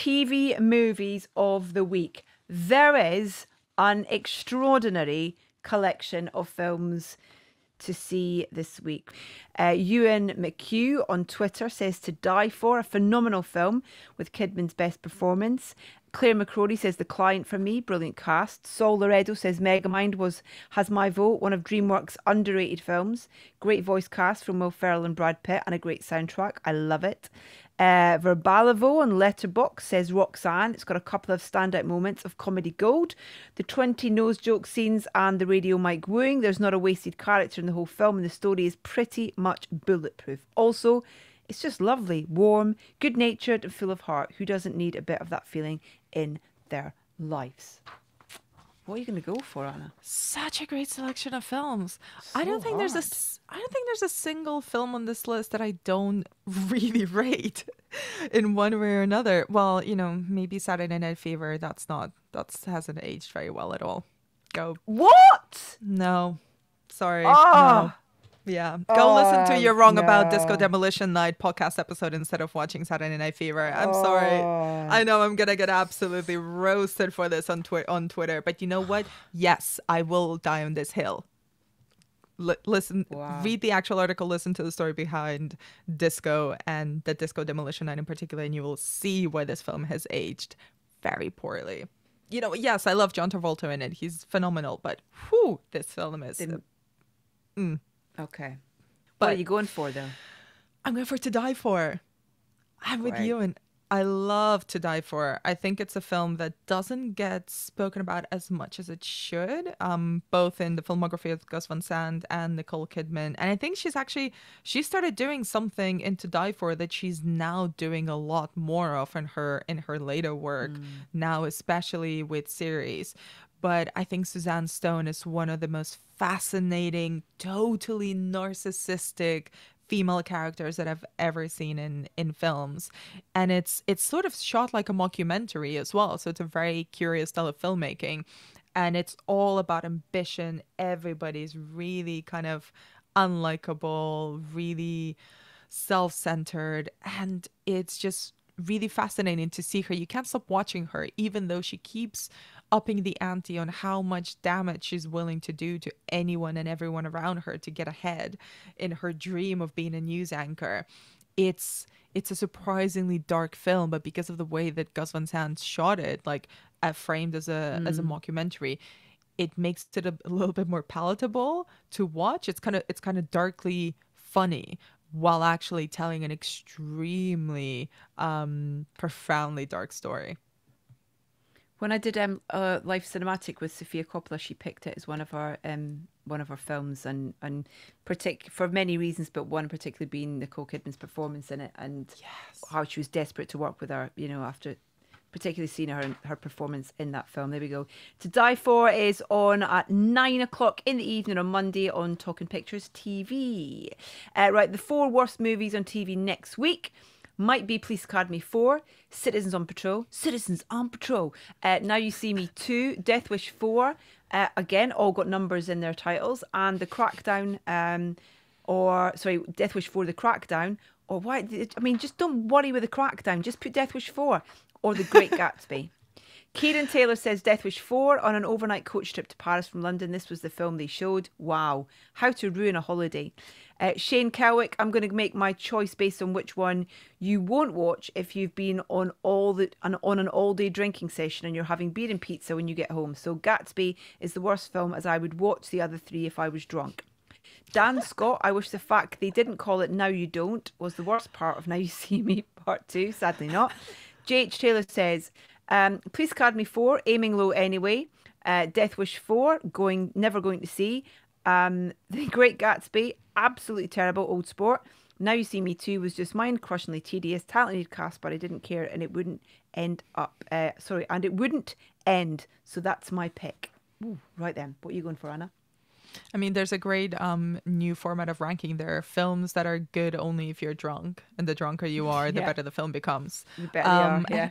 TV movies of the week. There is an extraordinary collection of films to see this week. Uh, Ewan McHugh on Twitter says To Die For, a phenomenal film with Kidman's best performance. Claire McCrory says The Client for me, brilliant cast. Saul Laredo says Megamind was has my vote, one of DreamWorks' underrated films. Great voice cast from Will Ferrell and Brad Pitt, and a great soundtrack. I love it. Uh, Verbalivo on Letterboxd says Roxanne. It's got a couple of standout moments of comedy gold. The 20 nose joke scenes and the radio mic wooing. There's not a wasted character in the whole film, and the story is pretty much bulletproof. Also, it's just lovely, warm, good natured, and full of heart. Who doesn't need a bit of that feeling in their lives? What are you going to go for, Anna? Such a great selection of films. I don't think there's a hard. I don't think there's a single film on this list that I don't really rate in one way or another. Well, you know, maybe Saturday Night Fever. That's not that's hasn't aged very well at all. Go What? no, sorry. Ah. No. Yeah, go listen to Oh, You're Wrong About Disco. Demolition Night podcast episode instead of watching Saturday Night Fever. I'm sorry. Oh. I know I'm gonna get absolutely roasted for this on twi- on Twitter, but you know what? Yes, I will die on this hill. L- listen, Wow. read the actual article, listen to the story behind Disco and the Disco Demolition Night in particular, and you will see why this film has aged very poorly. You know, yes, I love John Travolta in it; he's phenomenal. But whew, this film is. Didn't- Mm. Okay. What are you going for, though? I'm going for To Die For. I'm with Right. you, and I love To Die For. I think it's a film that doesn't get spoken about as much as it should, um, both in the filmography of Gus Van Sant and Nicole Kidman. And I think she's actually she started doing something in To Die For that she's now doing a lot more of in her in her later work now, especially with series. But I think Suzanne Stone is one of the most fascinating, totally narcissistic female characters that I've ever seen in in films, and it's it's sort of shot like a mockumentary as well. So it's a very curious style of filmmaking, and it's all about ambition. Everybody's really kind of unlikable, really self-centered, and it's just really fascinating to see her. You can't stop watching her, even though she keeps upping the ante on how much damage she's willing to do to anyone and everyone around her to get ahead in her dream of being a news anchor. It's it's a surprisingly dark film, but because of the way that Gus Van Sant shot it, like uh, framed as a as a mockumentary, it makes it a, a little bit more palatable to watch. It's kind of it's kind of darkly funny while actually telling an extremely um profoundly dark story. When I did um, uh, Life Cinematic with Sofia Coppola, she picked it as one of our um, one of her films, and and partic- for many reasons, but one particularly being Nicole Kidman's performance in it, and how she was desperate to work with her. You know, after particularly seeing her her performance in that film. There we go. To Die For is on at nine o'clock in the evening on Monday on Talking Pictures TV. Uh, right, the four worst movies on TV next week might be Police Academy 4, Citizens on Patrol, Citizens on Patrol, uh, Now You See Me 2, Death Wish 4, uh, again, all got numbers in their titles, and The Crackdown, um, or, sorry, Death Wish 4, The Crackdown, or why, I mean, just don't worry with The Crackdown, just put Death Wish 4, or The Great Gatsby. Kieran Taylor says Death Wish 4 on an overnight coach trip to Paris from London. This was the film they showed. Wow. How to ruin a holiday. Uh, Shane Kelwick, I'm going to make my choice based on which one you won't watch if you've been on all the on, on an all day drinking session and you're having beer and pizza when you get home. So Gatsby is the worst film as I would watch the other three if I was drunk. Dan Scott, I wish the fact they didn't call it Now You Don't was the worst part of Now You See Me Part 2. Sadly not. J.H. Taylor says, um, Police Academy 4, aiming low anyway. Uh, Death Wish 4, going never going to see. Um, the Great Gatsby, absolutely terrible old sport. Now You See Me 2 was just mind crushingly tedious, talented cast, but I didn't care and it wouldn't end up. Uh, sorry, and it wouldn't end. So that's my pick. Ooh, right then, what are you going for, Anna? I mean, there's a great um new format of ranking. There are films that are good only if you're drunk, and the drunker you are, the Yeah. better the film becomes. You better they are, Um, yeah.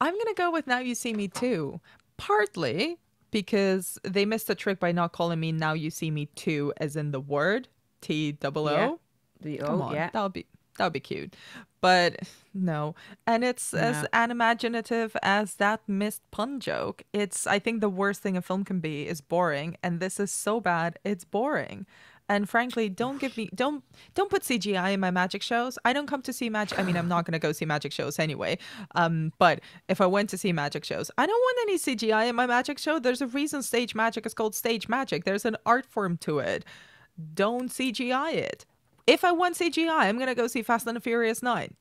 I'm gonna go with Now You See Me 2, partly because they missed a trick by not calling me Now You See Me Too, as in the word T double O. The Come on, yeah. that would be that would be cute. But no. And it's as unimaginative as that missed pun joke. It's I think the worst thing a film can be is boring, and this is so bad, it's boring. And frankly, don't give me don't don't put CGI in my magic shows. I don't come to see magic. I mean, I'm not to go see magic shows anyway. Um, but if I went to see magic shows, I don't want any CGI in my magic show. There's a reason stage magic is called stage magic. There's an art form to it. Don't CGI it. If I want CGI, I'm to go see Fast and the Furious 9.